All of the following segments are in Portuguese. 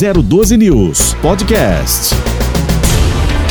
012 News Podcast.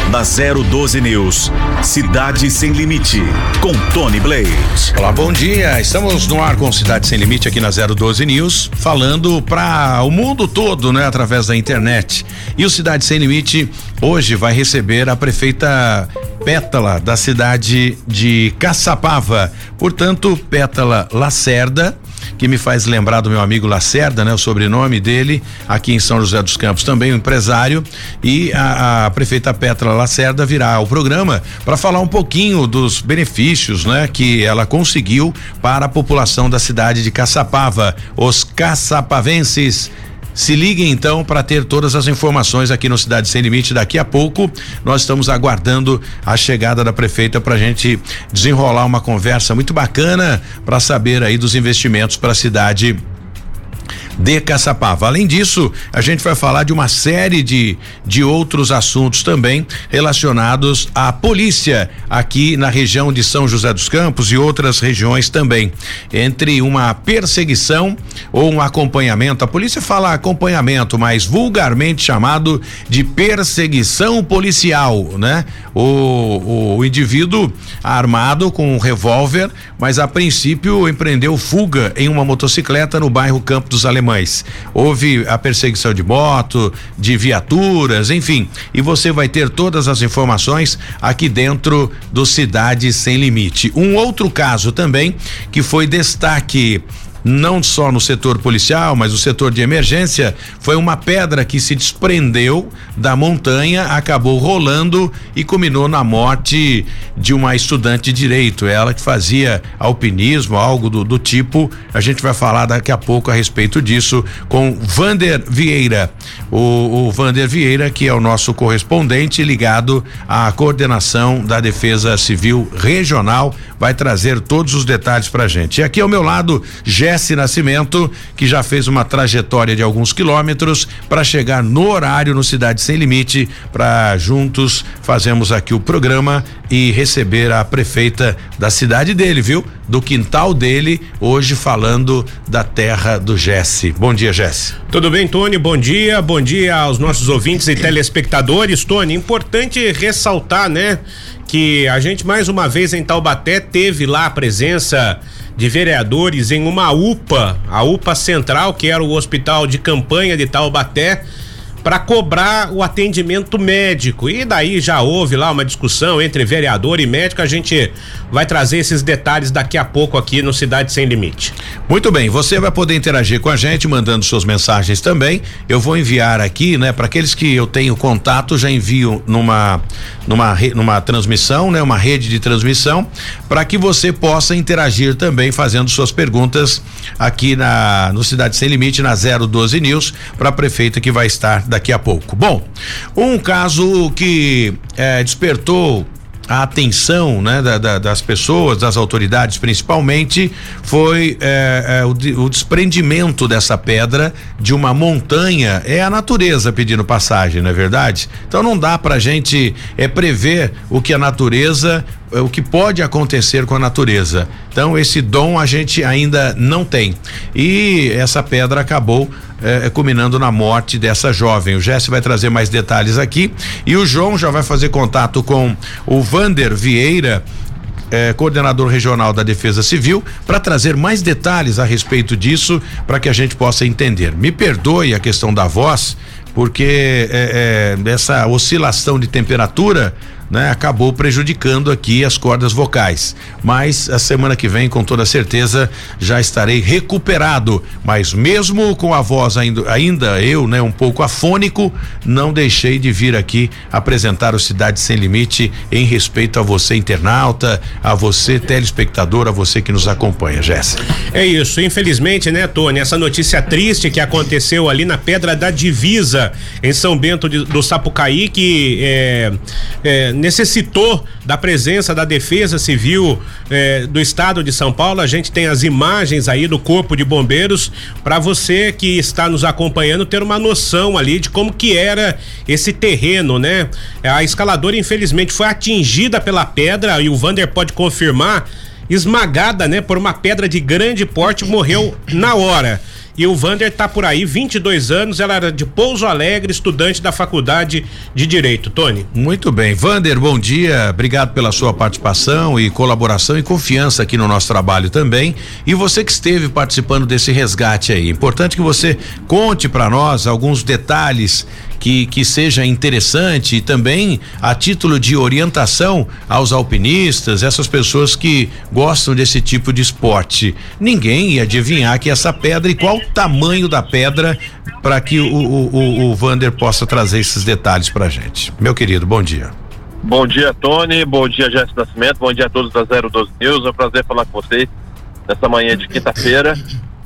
Na 012 News, Cidade Sem Limite, com Tony Blade. Olá, bom dia. Estamos no ar com Cidade Sem Limite aqui na 012 News, falando para o mundo todo, né, através da internet. E o Cidade Sem Limite hoje vai receber a prefeita Pétala da cidade de Caçapava. Portanto, Pétala Lacerda que me faz lembrar do meu amigo Lacerda, né? O sobrenome dele, aqui em São José dos Campos, também um empresário. E a, a prefeita Petra Lacerda virá ao programa para falar um pouquinho dos benefícios, né? Que ela conseguiu para a população da cidade de Caçapava. Os caçapavenses se liguem então para ter todas as informações aqui no Cidade Sem Limite. Daqui a pouco nós estamos aguardando a chegada da prefeita para a gente desenrolar uma conversa muito bacana para saber aí dos investimentos para a cidade de Caçapava. Além disso, a gente vai falar de uma série de, de outros assuntos também relacionados à polícia aqui na região de São José dos Campos e outras regiões também. Entre uma perseguição ou um acompanhamento, a polícia fala acompanhamento, mas vulgarmente chamado de perseguição policial, né? O, o, indivíduo armado com um revólver, mas a princípio empreendeu fuga em uma motocicleta no bairro Campo dos Alemães mais. Houve a perseguição de moto, de viaturas, enfim. E você vai ter todas as informações aqui dentro do Cidade Sem Limite. Um outro caso também que foi destaque não só no setor policial, mas o setor de emergência, foi uma pedra que se desprendeu da montanha, acabou rolando e culminou na morte de uma estudante de direito. Ela que fazia alpinismo, algo do, do tipo. A gente vai falar daqui a pouco a respeito disso com Vander Vieira. O, o Vander Vieira, que é o nosso correspondente ligado à coordenação da Defesa Civil Regional, vai trazer todos os detalhes pra gente. E aqui ao meu lado, Gé Jesse Nascimento, que já fez uma trajetória de alguns quilômetros para chegar no horário no Cidade Sem Limite, para juntos fazermos aqui o programa e receber a prefeita da cidade dele, viu? Do quintal dele, hoje falando da terra do Jesse. Bom dia, Jesse. Tudo bem, Tony? Bom dia, bom dia aos nossos ouvintes e telespectadores. Tony, importante ressaltar, né? Que a gente mais uma vez em Taubaté teve lá a presença de vereadores em uma UPA, a UPA Central, que era o hospital de campanha de Taubaté para cobrar o atendimento médico. E daí já houve lá uma discussão entre vereador e médico. A gente vai trazer esses detalhes daqui a pouco aqui no Cidade Sem Limite. Muito bem, você vai poder interagir com a gente mandando suas mensagens também. Eu vou enviar aqui, né, para aqueles que eu tenho contato, já envio numa numa numa transmissão, né, uma rede de transmissão, para que você possa interagir também fazendo suas perguntas aqui na no Cidade Sem Limite na 012 News para a prefeita que vai estar daqui a pouco. Bom, um caso que é, despertou a atenção né, da, da, das pessoas, das autoridades principalmente, foi é, é, o, o, desprendimento dessa pedra de uma montanha. É a natureza pedindo passagem, não é verdade? Então não dá pra gente é, prever o que a natureza o que pode acontecer com a natureza. Então esse dom a gente ainda não tem. E essa pedra acabou é, culminando na morte dessa jovem. O Jesse vai trazer mais detalhes aqui e o João já vai fazer contato com o Vander Vieira, é, coordenador regional da Defesa Civil, para trazer mais detalhes a respeito disso, para que a gente possa entender. Me perdoe a questão da voz, porque é, é, essa oscilação de temperatura né, acabou prejudicando aqui as cordas vocais. Mas a semana que vem, com toda certeza, já estarei recuperado. Mas mesmo com a voz ainda, ainda eu, né, um pouco afônico, não deixei de vir aqui apresentar o Cidade Sem Limite em respeito a você, internauta, a você, telespectador, a você que nos acompanha, Jéssica. É isso. Infelizmente, né, Tony, essa notícia triste que aconteceu ali na Pedra da Divisa, em São Bento de, do Sapucaí, que é, é necessitou da presença da Defesa Civil eh, do Estado de São Paulo. A gente tem as imagens aí do Corpo de Bombeiros para você que está nos acompanhando ter uma noção ali de como que era esse terreno, né? A escaladora infelizmente foi atingida pela pedra e o Vander pode confirmar, esmagada, né, por uma pedra de grande porte, morreu na hora. E o Vander tá por aí, 22 anos, ela era de Pouso Alegre, estudante da Faculdade de Direito. Tony. Muito bem. Vander, bom dia. Obrigado pela sua participação e colaboração e confiança aqui no nosso trabalho também. E você que esteve participando desse resgate aí. Importante que você conte para nós alguns detalhes que, que seja interessante e também a título de orientação aos alpinistas, essas pessoas que gostam desse tipo de esporte. Ninguém ia adivinhar que essa pedra e qual o tamanho da pedra para que o, o, o, o Vander possa trazer esses detalhes para gente. Meu querido, bom dia. Bom dia, Tony. Bom dia, Jéssica Nascimento. Bom dia a todos da 012 News. É um prazer falar com vocês nessa manhã de quinta-feira.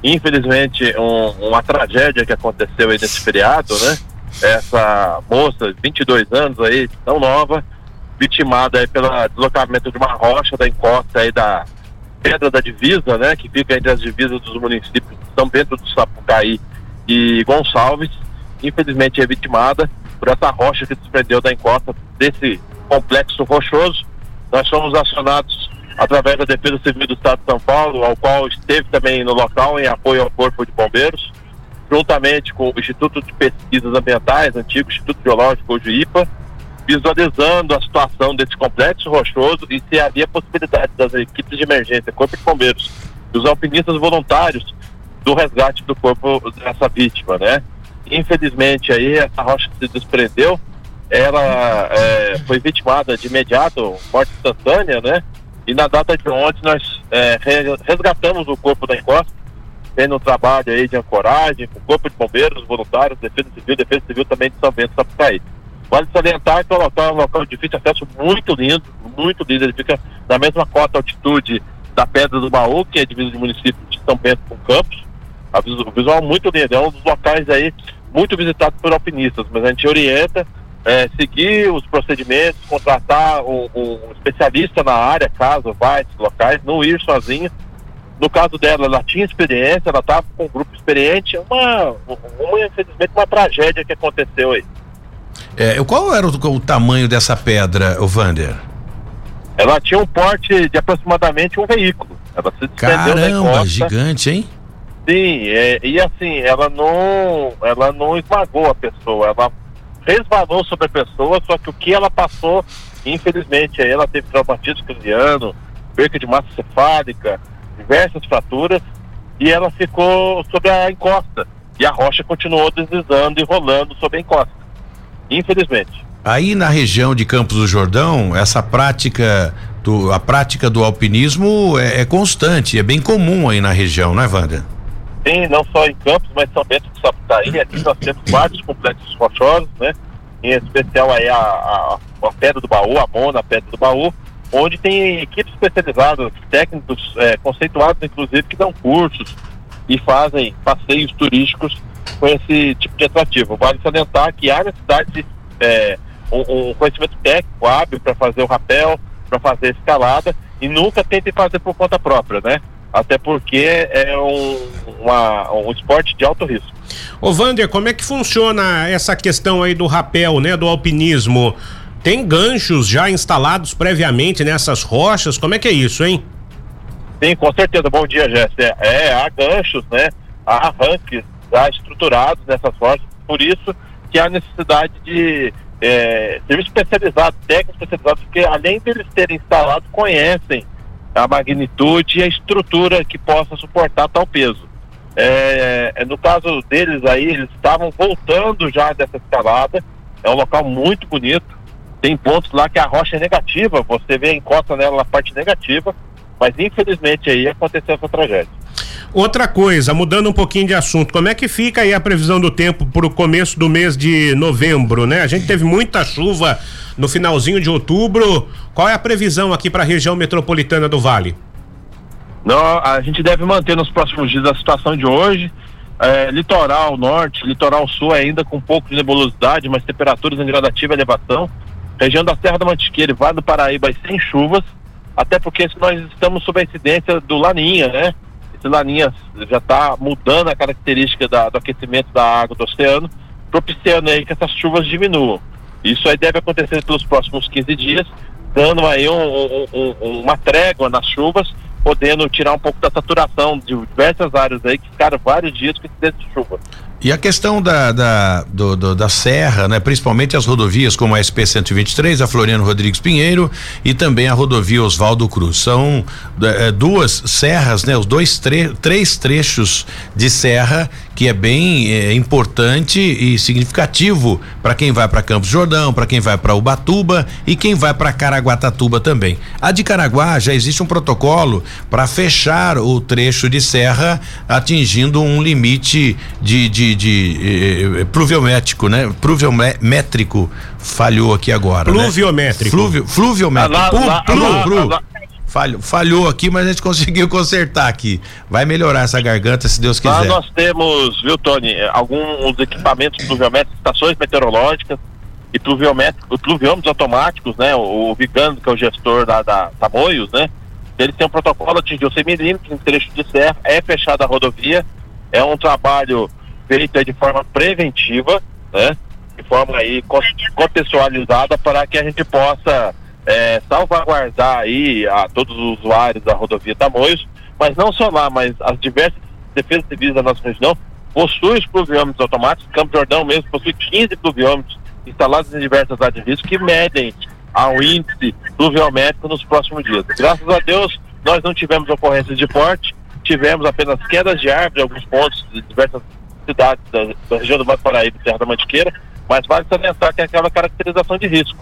Infelizmente, um, uma tragédia que aconteceu aí nesse feriado, né? Essa moça, 22 anos aí, tão nova, vitimada aí pelo deslocamento de uma rocha da encosta aí da Pedra da Divisa, né, que fica entre as divisas dos municípios de São Pedro do Sapucaí e Gonçalves. Infelizmente é vitimada por essa rocha que desprendeu da encosta desse complexo rochoso. Nós fomos acionados através da Defesa Civil do Estado de São Paulo, ao qual esteve também no local em apoio ao Corpo de Bombeiros juntamente com o Instituto de Pesquisas Ambientais, antigo Instituto Geológico, IPA, visualizando a situação desse complexo rochoso e se havia possibilidade das equipes de emergência, Corpo de Bombeiros, dos alpinistas voluntários do resgate do corpo dessa vítima, né? Infelizmente aí essa rocha se desprendeu, ela é, foi vitimada de imediato, morte instantânea, né? E na data de ontem nós é, resgatamos o corpo da encosta tendo um trabalho aí de ancoragem, com o Corpo de Bombeiros, voluntários, Defesa Civil, Defesa Civil também de São Bento, Sapucaí. Vale salientar que o local é um local de difícil acesso muito lindo, muito lindo. Ele fica na mesma cota altitude da Pedra do Baú, que é divisa do município de São Bento com Campos. O visual muito lindo, é um dos locais aí muito visitados por alpinistas, mas a gente orienta é, seguir os procedimentos, contratar um, um, especialista na área, caso vá a esses locais, não ir sozinho, no caso dela, ela tinha experiência, ela estava com um grupo experiente, uma, uma, infelizmente, uma tragédia que aconteceu aí. É, qual era o, o tamanho dessa pedra, o Vander? Ela tinha um porte de aproximadamente um veículo. Ela se Caramba, gigante, hein? Sim, é, e assim, ela não, ela não esmagou a pessoa, ela resvalou sobre a pessoa, só que o que ela passou, infelizmente, aí ela teve traumatismo craniano, perca de massa cefálica, diversas fraturas e ela ficou sobre a encosta. E a rocha continuou deslizando e rolando sobre a encosta. Infelizmente. Aí na região de Campos do Jordão, essa prática do, a prática do alpinismo é, é constante, é bem comum aí na região, não é, Wanda? Sim, não só em Campos, mas também em Sapucaí. Aqui nós temos vários complexos rochosos, né? Em especial aí a, a, a Pedra do Baú, a Mona, a Pedra do Baú, onde tem equipes especializadas, técnicos é, conceituados, inclusive, que dão cursos e fazem passeios turísticos com esse tipo de atrativo. Vale salientar que há necessidade é, um, um, conhecimento técnico hábil para fazer o rapel, para fazer escalada e nunca tente fazer por conta própria, né? Até porque é um, uma, um esporte de alto risco. Ô Vander, como é que funciona essa questão aí do rapel, né? Do alpinismo? Tem ganchos já instalados previamente nessas rochas? Como é que é isso, hein? Sim, com certeza. Bom dia, Jéssica. É, há ganchos, né? Há arranques já estruturados nessas rochas, por isso que há necessidade de é, serviço especializado, técnicos especializados, porque além deles terem instalado, conhecem a magnitude e a estrutura que possa suportar tal peso. É, é, no caso deles aí, eles estavam voltando já dessa escalada, é um local muito bonito, tem pontos lá que a rocha é negativa, você vê a encosta nela na parte negativa, mas infelizmente aí aconteceu essa tragédia. Outra coisa, mudando um pouquinho de assunto, como é que fica aí a previsão do tempo para o começo do mês de novembro, né? A gente teve muita chuva no finalzinho de outubro. Qual é a previsão aqui para a região metropolitana do Vale? Não, a gente deve manter nos próximos dias a situação de hoje. É, litoral norte, litoral sul ainda com um pouco de nebulosidade, mas temperaturas em gradativa elevação região da Serra da Mantiqueira e Vale do Paraíba sem chuvas, até porque nós estamos sob a incidência do Laninha, né? Esse Laninha já está mudando a característica da, do aquecimento da água do oceano, propiciando aí que essas chuvas diminuam. Isso aí deve acontecer pelos próximos 15 dias, dando aí um, um, um, uma trégua nas chuvas podendo tirar um pouco da saturação de diversas áreas aí que ficaram vários dias com esse de chuva. E a questão da, da, do, do, da serra, né? Principalmente as rodovias como a SP 123, a Floriano Rodrigues Pinheiro e também a rodovia Oswaldo Cruz. São é, duas serras, né? Os dois, tre três trechos de serra que é bem é, importante e significativo para quem vai para Campos Jordão, para quem vai para Ubatuba e quem vai para Caraguatatuba também. A de Caraguá já existe um protocolo para fechar o trecho de serra atingindo um limite de, de, de eh, eh pluviométrico, né? Pluviométrico falhou aqui agora. Né? Pluviométrico. Né? Fluvio, fluviométrico. Ah, lá, lá, lá, Falhou, falhou aqui, mas a gente conseguiu consertar aqui. Vai melhorar essa garganta, se Deus quiser. Lá nós temos, viu, Tony, alguns equipamentos pluviométricos, estações meteorológicas e pluviométricos, pluviômetros automáticos, né? O, o Vigando, que é o gestor da, da Tamoios, né? Ele tem um protocolo atingiu 100 milímetros em trecho de serra, é fechada a rodovia, é um trabalho feito de forma preventiva, né? De forma aí contextualizada para que a gente possa é, salvaguardar aí a todos os usuários da rodovia Tamoios, mas não só lá, mas as diversas defesas civis da nossa região possuem os pluviômetros automáticos, Campo Jordão mesmo possui 15 pluviômetros instalados em diversas áreas de risco que medem ao índice pluviométrico nos próximos dias. Graças a Deus, nós não tivemos ocorrências de porte, tivemos apenas quedas de árvore em alguns pontos de diversas cidades da, da região do Vale Paraíba e Serra da Mantiqueira, mas vale salientar que é aquela caracterização de risco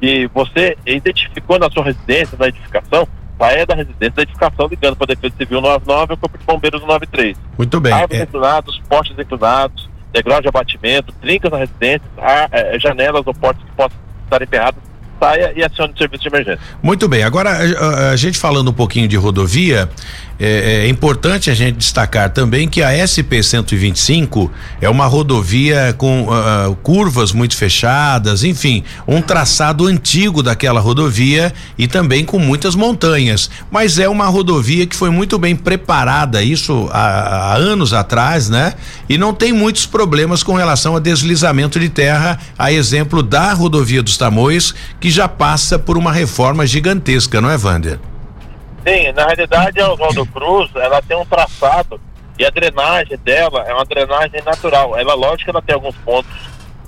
que você identificou na sua residência, na edificação, saia da residência da edificação ligando para a Defesa Civil 99 e o Corpo de Bombeiros 93. Muito bem. Árvores é... inclinados, postes inclinados, degrau de abatimento, trincas na residência, ar, é, janelas ou portas que possam estar emperradas, saia e acione o serviço de emergência. Muito bem, agora a, a gente falando um pouquinho de rodovia, é, é, importante a gente destacar também que a SP 125 é uma rodovia com uh, curvas muito fechadas, enfim, um traçado antigo daquela rodovia e também com muitas montanhas. Mas é uma rodovia que foi muito bem preparada, isso há, há anos atrás, né? E não tem muitos problemas com relação a deslizamento de terra, a exemplo da rodovia dos Tamoios, que já passa por uma reforma gigantesca, não é, Wander? Sim, na realidade a Oswaldo Cruz, ela tem um traçado e a drenagem dela é uma drenagem natural. Ela, lógico ela tem alguns pontos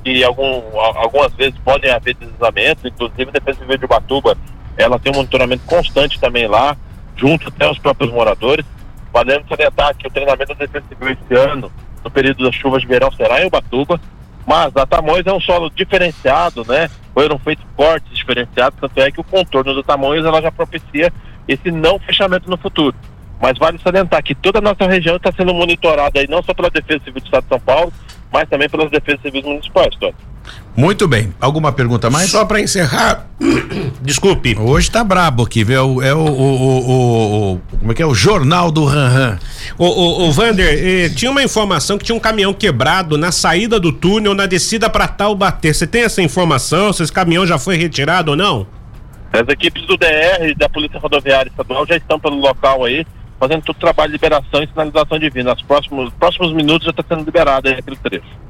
que algum, algumas vezes podem haver deslizamentos, inclusive a Defesa Civil de Ubatuba, ela tem um monitoramento constante também lá, junto até os próprios moradores. Valendo salientar que o treinamento da Defesa Civil esse ano, no período das chuvas de verão, será em Ubatuba, mas a Tamoios é um solo diferenciado, né? Foram feitos cortes diferenciados, tanto é que o contorno do Tamoios ela já propicia esse não fechamento no futuro. Mas vale salientar que toda a nossa região está sendo monitorada aí, não só pela Defesa Civil do Estado de São Paulo, mas também pelas defesas civis municipais, Tony. Muito bem. Alguma pergunta mais? Só para encerrar. Desculpe. Hoje tá brabo aqui, viu? É o, o, o, o, como é que é? O jornal do Ranran. O, o, o Vander, eh, tinha uma informação que tinha um caminhão quebrado na saída do túnel, na descida para Taubaté. Você tem essa informação? Se esse caminhão já foi retirado ou não? As equipes do DR e da Polícia Rodoviária Estadual já estão pelo local aí, fazendo todo o trabalho de liberação e sinalização de vida. Nos próximos, próximos minutos já está sendo liberado aí aquele trecho.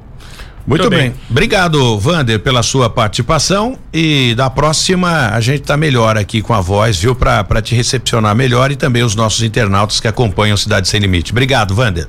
Muito, Muito bem. bem. Obrigado, Vander, pela sua participação e da próxima a gente tá melhor aqui com a voz, viu, para te recepcionar melhor e também os nossos internautas que acompanham Cidade Sem Limite. Obrigado, Vander.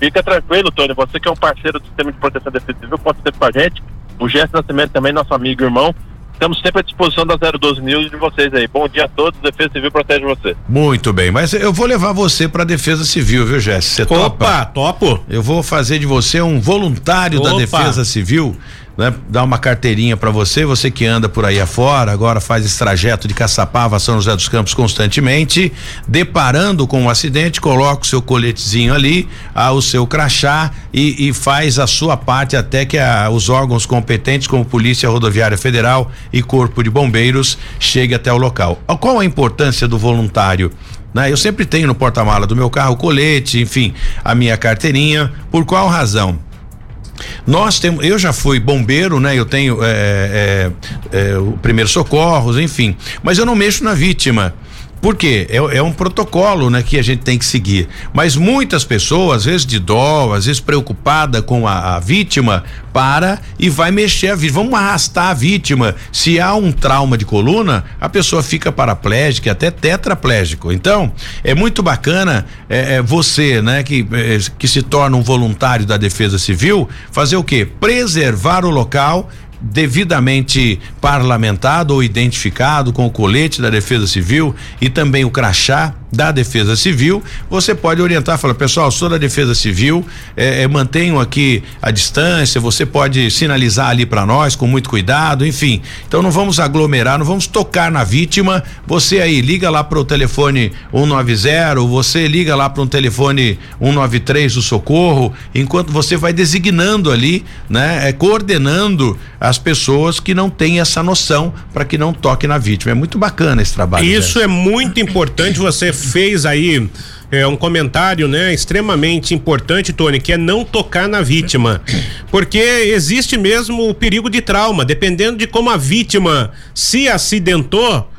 Fica tranquilo, Tony, você que é um parceiro do Sistema de Proteção Defensiva, conta sempre com a gente. O Gerson Nascimento também, nosso amigo e irmão, Estamos sempre à disposição da 012 News de vocês aí. Bom dia a todos, Defesa Civil protege você. Muito bem, mas eu vou levar você para Defesa Civil, viu, Jéssica? Você Opa, topa? topo. Eu vou fazer de você um voluntário Opa. da Defesa Civil né? Uma carteirinha para você, você que anda por aí afora, agora faz esse trajeto de Caçapava, São José dos Campos constantemente, deparando com um acidente, coloca o seu coletezinho ali, ah, o seu crachá e, e faz a sua parte até que a, os órgãos competentes, como Polícia Rodoviária Federal e Corpo de Bombeiros, chegue até o local. Qual a importância do voluntário? Né? Eu sempre tenho no porta-mala do meu carro colete, enfim, a minha carteirinha. Por qual razão? Nós temos, eu já fui bombeiro, né? Eu tenho é, é, é, o primeiro socorros, enfim, mas eu não mexo na vítima. Por quê? É, é, um protocolo, né, que a gente tem que seguir. Mas muitas pessoas, às vezes de dó, às vezes preocupada com a, a vítima, para e vai mexer a vítima. Vamos arrastar a vítima. Se há um trauma de coluna, a pessoa fica paraplégica, até tetraplégico. Então, é muito bacana é, é você, né, que, é, que se torna um voluntário da Defesa Civil, fazer o quê? Preservar o local devidamente parlamentado ou identificado com o colete da Defesa Civil e também o crachá da Defesa Civil, você pode orientar, falar, pessoal, sou da Defesa Civil, é, é, mantenho aqui a distância, você pode sinalizar ali para nós com muito cuidado, enfim. Então não vamos aglomerar, não vamos tocar na vítima. Você aí liga lá para o telefone 190, você liga lá para um telefone 193 do socorro, enquanto você vai designando ali, né, é, coordenando as pessoas que não têm essa noção para que não toque na vítima. É muito bacana esse trabalho. Isso é muito importante você fez aí é, um comentário, né, extremamente importante, Tony, que é não tocar na vítima. Porque existe mesmo o perigo de trauma, dependendo de como a vítima se acidentou,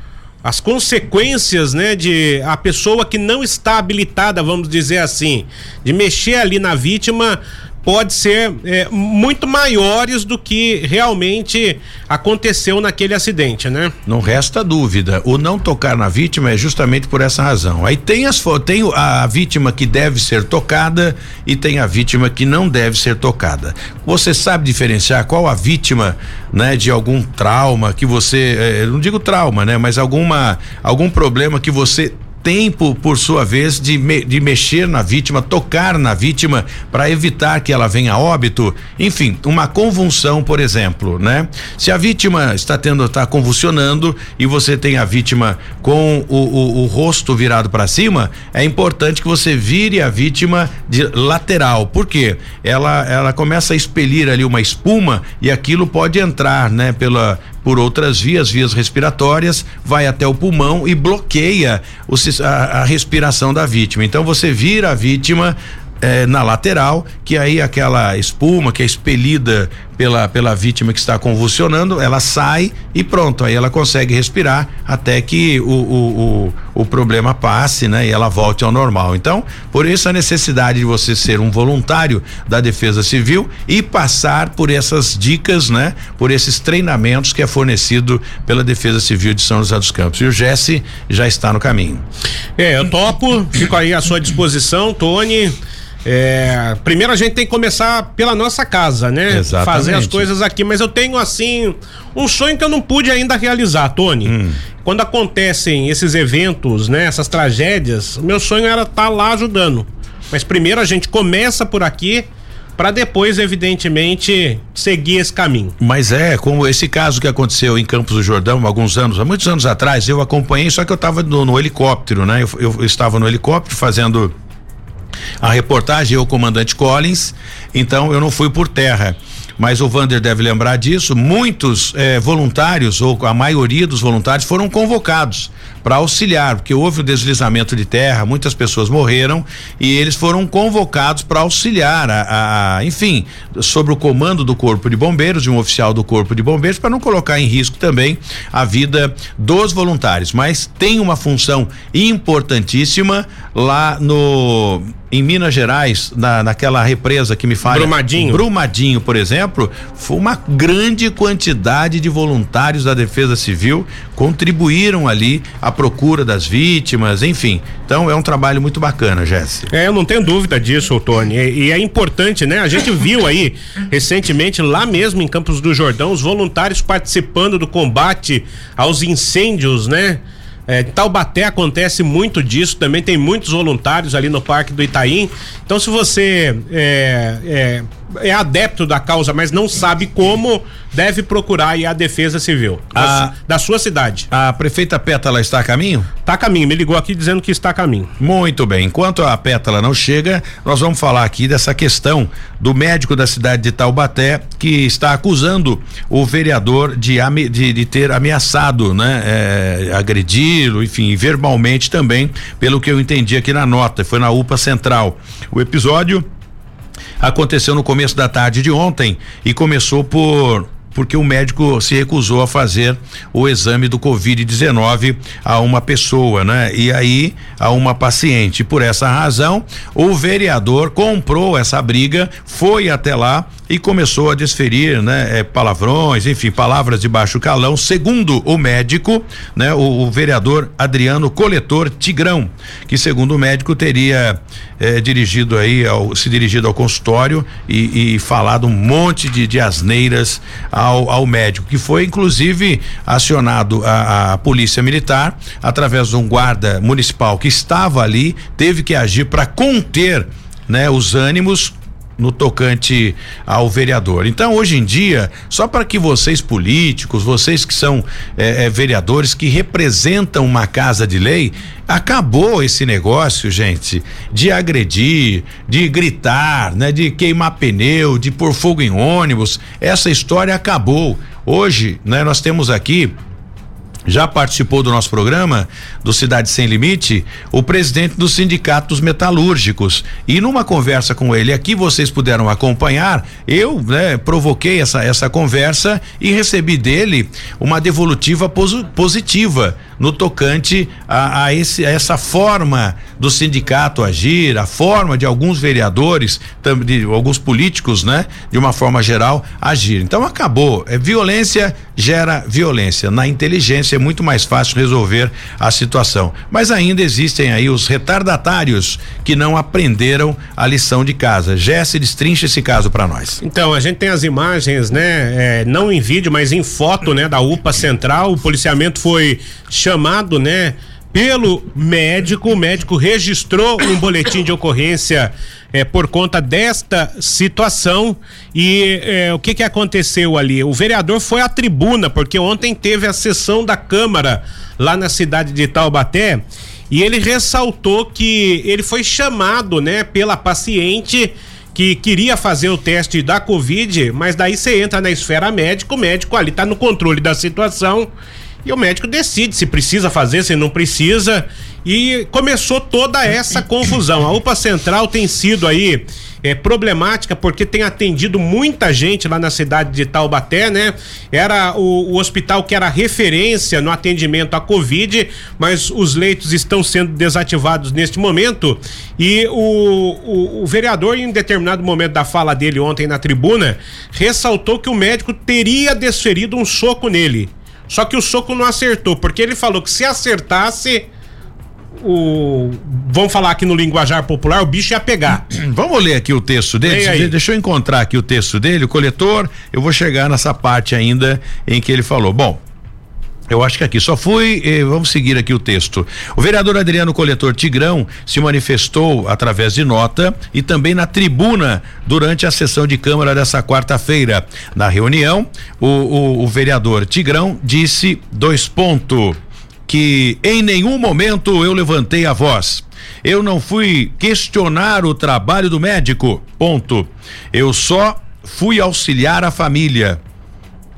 as consequências, né, de a pessoa que não está habilitada, vamos dizer assim, de mexer ali na vítima, pode ser é, muito maiores do que realmente aconteceu naquele acidente, né? Não resta dúvida. O não tocar na vítima é justamente por essa razão. Aí tem as tem a vítima que deve ser tocada e tem a vítima que não deve ser tocada. Você sabe diferenciar qual a vítima, né, de algum trauma que você, eh, não digo trauma, né, mas alguma algum problema que você tempo, por sua vez, de, me, de mexer na vítima, tocar na vítima para evitar que ela venha a óbito. Enfim, uma convulsão, por exemplo, né? Se a vítima está tendo, está convulsionando e você tem a vítima com o, o, o rosto virado para cima, é importante que você vire a vítima de lateral. Por quê? Ela, ela começa a expelir ali uma espuma e aquilo pode entrar, né? Pela, por outras vias, vias respiratórias, vai até o pulmão e bloqueia o, a, a respiração da vítima. Então você vira a vítima eh, na lateral, que aí aquela espuma que é expelida pela, pela vítima que está convulsionando, ela sai e pronto, aí ela consegue respirar até que o, o, o, o, problema passe, né? E ela volte ao normal. Então, por isso a necessidade de você ser um voluntário da Defesa Civil e passar por essas dicas, né? Por esses treinamentos que é fornecido pela Defesa Civil de São José dos Campos. E o Jesse já está no caminho. É, eu topo, fico aí à sua disposição, Tony. É, primeiro a gente tem que começar pela nossa casa, né? Exatamente. Fazer as coisas aqui, mas eu tenho assim um sonho que eu não pude ainda realizar, Tony. Hum. Quando acontecem esses eventos, né, essas tragédias, meu sonho era estar tá lá ajudando. Mas primeiro a gente começa por aqui para depois, evidentemente, seguir esse caminho. Mas é, como esse caso que aconteceu em Campos do Jordão, alguns anos, há muitos anos atrás, eu acompanhei, só que eu estava no, no, helicóptero, né? Eu, eu, eu estava no helicóptero fazendo a reportagem, eu, comandante Collins, então eu não fui por terra mas o Vander deve lembrar disso. Muitos eh, voluntários, ou a maioria dos voluntários, foram convocados para auxiliar, porque houve o um deslizamento de terra, muitas pessoas morreram e eles foram convocados para auxiliar, a, a, enfim, sobre o comando do Corpo de Bombeiros, de um oficial do Corpo de Bombeiros, para não colocar em risco também a vida dos voluntários. Mas tem uma função importantíssima lá no em Minas Gerais, na, naquela represa que me fala. Brumadinho. Brumadinho, por exemplo, foi uma grande quantidade de voluntários da Defesa Civil contribuíram ali à procura das vítimas, enfim. Então é um trabalho muito bacana, Jéssica. É, eu não tenho dúvida disso, Tony. E, e é importante, né? A gente viu aí recentemente lá mesmo em Campos do Jordão os voluntários participando do combate aos incêndios, né? É, Taubaté acontece muito disso, também tem muitos voluntários ali no Parque do Itaim. Então, se você é, é é adepto da causa, mas não sabe como, deve procurar a Defesa Civil a, da, da, sua cidade. A prefeita Pétala está a caminho? Está a caminho, me ligou aqui dizendo que está a caminho. Muito bem. Enquanto a Pétala não chega, nós vamos falar aqui dessa questão do médico da cidade de Taubaté que está acusando o vereador de, de, de ter ameaçado, né? É, agredi-lo, enfim, verbalmente também, pelo que eu entendi aqui na nota, foi na UPA Central. O episódio aconteceu no começo da tarde de ontem e começou por porque o médico se recusou a fazer o exame do Covid-19 a uma pessoa, né? E aí a uma paciente. Por essa razão, o vereador comprou essa briga, foi até lá e começou a desferir, né, é, palavrões, enfim, palavras de baixo calão, segundo o médico, né, o, o vereador Adriano Coletor Tigrão, que segundo o médico teria é, dirigido aí ao, se dirigido ao consultório e, e falado um monte de, de asneiras ao, ao médico, que foi inclusive acionado a, a polícia militar através de um guarda municipal que estava ali, teve que agir para conter né, os ânimos no tocante ao vereador. Então, hoje em dia, só para que vocês políticos, vocês que são é, é, vereadores que representam uma casa de lei, acabou esse negócio, gente, de agredir, de gritar, né, de queimar pneu, de pôr fogo em ônibus. Essa história acabou. Hoje, né, nós temos aqui já participou do nosso programa, do Cidade Sem Limite, o presidente dos sindicatos metalúrgicos. E numa conversa com ele aqui, vocês puderam acompanhar, eu né, provoquei essa, essa conversa e recebi dele uma devolutiva positiva no tocante a, a, esse, a essa forma do sindicato agir, a forma de alguns vereadores, de alguns políticos, né, de uma forma geral, agir. Então acabou. É violência gera violência. Na inteligência é muito mais fácil resolver a situação. Mas ainda existem aí os retardatários que não aprenderam a lição de casa. Jesse, destrincha esse caso para nós. Então, a gente tem as imagens, né? É, não em vídeo, mas em foto, né? Da UPA Central. O policiamento foi chamado, né? Pelo médico, o médico registrou um boletim de ocorrência é, por conta desta situação. E é, o que que aconteceu ali? O vereador foi à tribuna, porque ontem teve a sessão da Câmara lá na cidade de Taubaté. E ele ressaltou que ele foi chamado, né, pela paciente que queria fazer o teste da Covid, mas daí você entra na esfera médica, o médico ali tá no controle da situação e o médico decide se precisa fazer, se não precisa. E começou toda essa confusão. A UPA Central tem sido aí é, problemática porque tem atendido muita gente lá na cidade de Taubaté, né? Era o, o, hospital que era referência no atendimento à Covid, mas os leitos estão sendo desativados neste momento. E o, o, o vereador, em determinado momento da fala dele ontem na tribuna, ressaltou que o médico teria desferido um soco nele. Só que o soco não acertou, porque ele falou que se acertasse, o. Vamos falar aqui no linguajar popular, o bicho ia pegar. Vamos ler aqui o texto dele. Deixa eu encontrar aqui o texto dele, o coletor. Eu vou chegar nessa parte ainda em que ele falou. Bom, eu acho que aqui só fui, eh, vamos seguir aqui o texto. O vereador Adriano Coletor Tigrão se manifestou através de nota e também na tribuna durante a sessão de Câmara dessa quarta-feira. Na reunião, o, o, o vereador Tigrão disse dois pontos que em nenhum momento eu levantei a voz. Eu não fui questionar o trabalho do médico. Ponto. Eu só fui auxiliar a família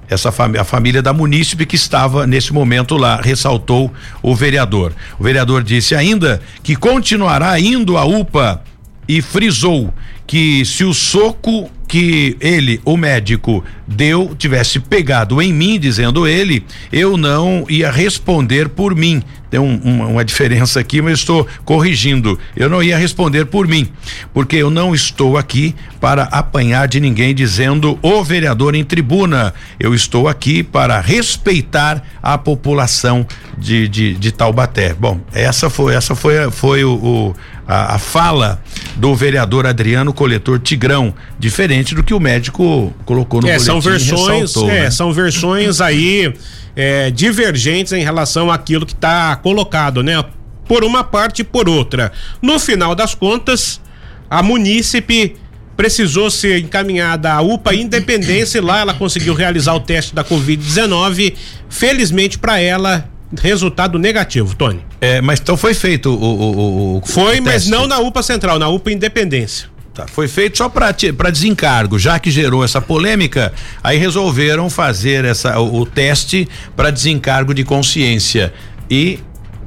essa fam a família da munícipe que estava nesse momento lá, ressaltou o vereador. O vereador disse ainda que continuará indo à UPA e frisou que se o soco que ele, o médico, deu, tivesse pegado em mim, dizendo ele, eu não ia responder por mim. Tem um, uma, uma diferença aqui, mas estou corrigindo. Eu não ia responder por mim, porque eu não estou aqui para apanhar de ninguém dizendo o vereador em tribuna. Eu estou aqui para respeitar a população de, de, de Taubaté. Bom, essa foi essa foi foi o, o a, a fala do vereador Adriano Coletor Tigrão, diferente do que o médico colocou no é, são versões, é, né? são versões aí é, divergentes em relação àquilo que está colocado, né? Por uma parte e por outra. No final das contas, a munícipe precisou ser encaminhada à UPA Independência e lá ela conseguiu realizar o teste da Covid-19. Felizmente para ela, resultado negativo, Tony. É, mas então foi feito o. o, o foi, o mas não na UPA Central, na UPA Independência. Tá, foi feito só para desencargo, já que gerou essa polêmica, aí resolveram fazer essa, o, o teste para desencargo de consciência. E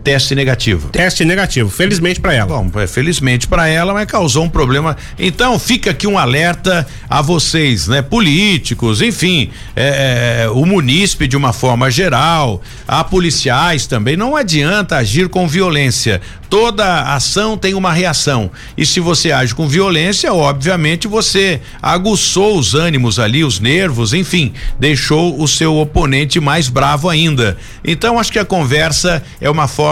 teste negativo. Teste negativo, felizmente para ela. Bom, é, felizmente para ela, mas causou um problema. Então fica aqui um alerta a vocês, né, políticos, enfim, é, é, o munícipe de uma forma geral, a policiais também. Não adianta agir com violência. Toda ação tem uma reação. E se você age com violência, obviamente você aguçou os ânimos ali, os nervos, enfim, deixou o seu oponente mais bravo ainda. Então acho que a conversa é uma forma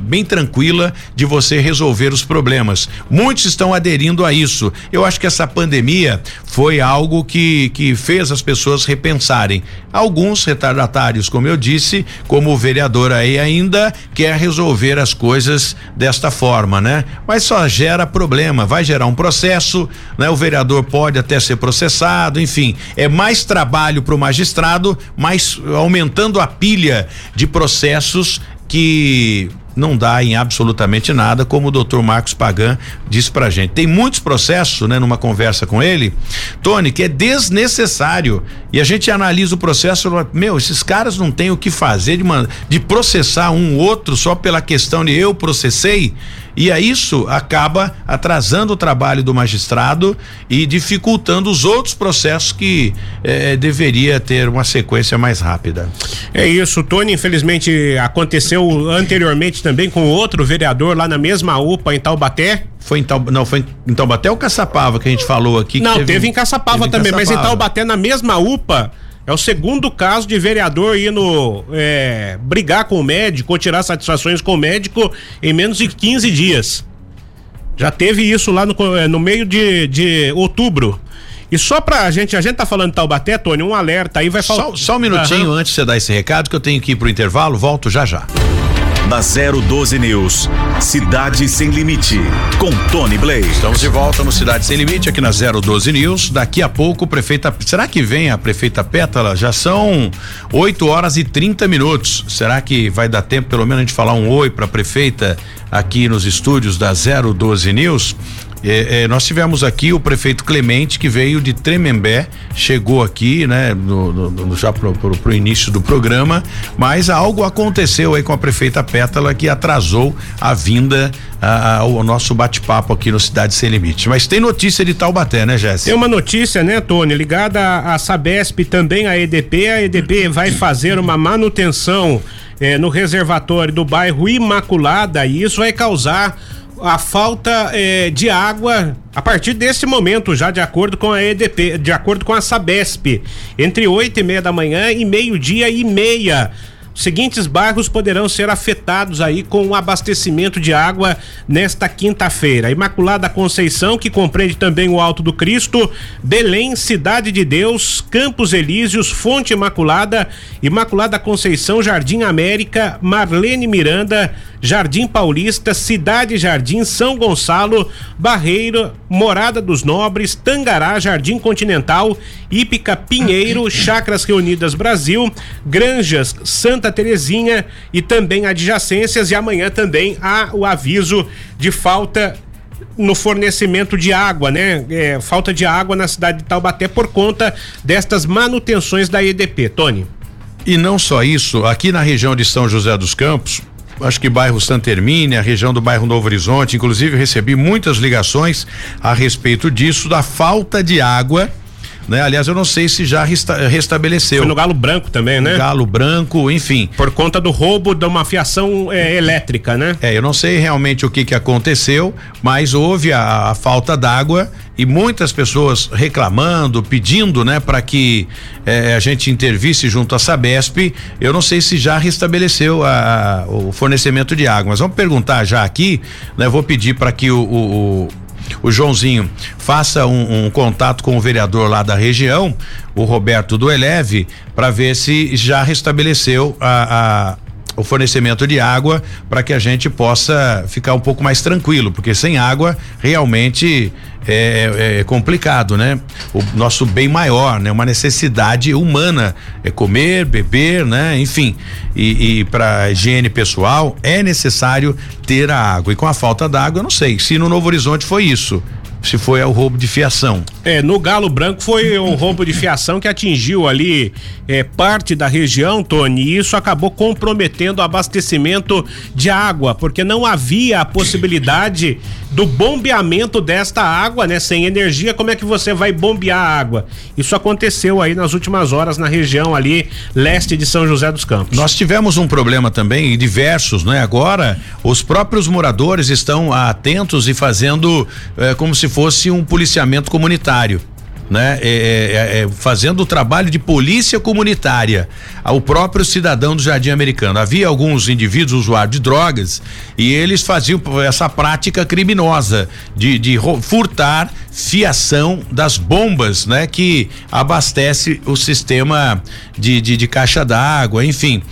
bem tranquila de você resolver os problemas. Muitos estão aderindo a isso. Eu acho que essa pandemia foi algo que, que fez as pessoas repensarem. Alguns retardatários, como eu disse, como o vereador aí ainda quer resolver as coisas desta forma, né? Mas só gera problema, vai gerar um processo, né? O vereador pode até ser processado, enfim, é mais trabalho para o magistrado, mais aumentando a pilha de processos que não dá em absolutamente nada, como o doutor Marcos Pagan disse pra gente. Tem muitos processos, né, numa conversa com ele, Tony, que é desnecessário. E a gente analisa o processo, meu, esses caras não têm o que fazer de, uma, de processar um outro só pela questão de eu processei. E a isso acaba atrasando o trabalho do magistrado e dificultando os outros processos que eh, deveria ter uma sequência mais rápida. É isso, Tony. Infelizmente aconteceu anteriormente também com outro vereador lá na mesma UPA em Taubaté. Foi em não, foi em Taubaté ou Caçapava que a gente falou aqui? Não, teve, teve, em Caçapava teve também, em Caçapava. mas em Taubaté na mesma UPA é o segundo caso de vereador indo é, brigar com o médico ou tirar satisfações com o médico em menos de 15 dias. Já teve isso lá no, é, no meio de, de outubro. E só pra gente, a gente tá falando de Taubaté, Tony, um alerta aí vai falar. Só, só, um minutinho uhum. antes de você dar esse recado, que eu tenho que ir pro intervalo, volto já já da 012 News. Cidade Sem Limite, com Tony Blaze. Estamos de volta no Cidade Sem Limite, aqui na 012 News. Daqui a pouco, prefeita. Será que vem a prefeita Pétala? Já são 8 horas e 30 minutos. Será que vai dar tempo, pelo menos, a gente falar um oi para a prefeita aqui nos estúdios da 012 News? É, é, nós tivemos aqui o prefeito Clemente que veio de Tremembé, chegou aqui, né, no, no, já pro, pro, pro, início do programa, mas algo aconteceu aí com a prefeita Pétala que atrasou a vinda ao nosso bate-papo aqui no Cidade Sem Limite. Mas tem notícia de Taubaté, né, Jéssica? Tem uma notícia, né, Tony, ligada à Sabesp também à EDP. A EDP vai fazer uma manutenção eh, no reservatório do bairro Imaculada e isso vai causar a falta eh, de água a partir desse momento, já de acordo com a EDP, de acordo com a Sabesp, entre oito e meia da manhã e meio-dia e meia seguintes bairros poderão ser afetados aí com o abastecimento de água nesta quinta-feira. Imaculada Conceição, que compreende também o Alto do Cristo, Belém, Cidade de Deus, Campos Elíseos, Fonte Imaculada, Imaculada Conceição, Jardim América, Marlene Miranda, Jardim Paulista, Cidade Jardim, São Gonçalo, Barreiro, Morada dos Nobres, Tangará, Jardim Continental, Ípica, Pinheiro, Chacras Reunidas Brasil, Granjas, Santa Terezinha e também adjacências. E amanhã também há o aviso de falta no fornecimento de água, né? É, falta de água na cidade de Taubaté por conta destas manutenções da EDP. Tony. E não só isso, aqui na região de São José dos Campos, acho que bairro Santa Hermínia, a região do bairro Novo Horizonte, inclusive recebi muitas ligações a respeito disso, da falta de água. Né? Aliás, eu não sei se já resta restabeleceu. Foi no Galo Branco também, né? Galo Branco, enfim. Por conta do roubo de uma fiação é, elétrica, né? É, eu não sei realmente o que que aconteceu, mas houve a, a falta d'água e muitas pessoas reclamando, pedindo, né, para que eh, a gente intervisse junto à Sabesp. Eu não sei se já restabeleceu a, a, o fornecimento de água, mas vamos perguntar já aqui, né? Vou pedir para que o, o, o, Joãozinho faça um, um, contato com o vereador lá da região, o Roberto do Eleve, para ver se já restabeleceu a, a o fornecimento de água para que a gente possa ficar um pouco mais tranquilo, porque sem água realmente é, é, complicado, né? O nosso bem maior, né? Uma necessidade humana é comer, beber, né? Enfim, e, e para higiene pessoal é necessário ter a água. E com a falta d'água, eu não sei. Se no Novo Horizonte foi isso, se foi o roubo de fiação. É, no Galo Branco foi um roubo de fiação que atingiu ali é, parte da região, Tony, e isso acabou comprometendo o abastecimento de água, porque não havia a possibilidade do bombeamento desta água, né? Sem energia, como é que você vai bombear a água? Isso aconteceu aí nas últimas horas na região ali leste de São José dos Campos. Nós tivemos um problema também e diversos, né? Agora, os próprios moradores estão atentos e fazendo eh, como se fosse um policiamento comunitário né? É, é, é, fazendo o trabalho de polícia comunitária ao próprio cidadão do Jardim Americano. Havia alguns indivíduos usuários de drogas e eles faziam essa prática criminosa de, de furtar fiação das bombas, né? Que abastece o sistema de, de, de caixa d'água, enfim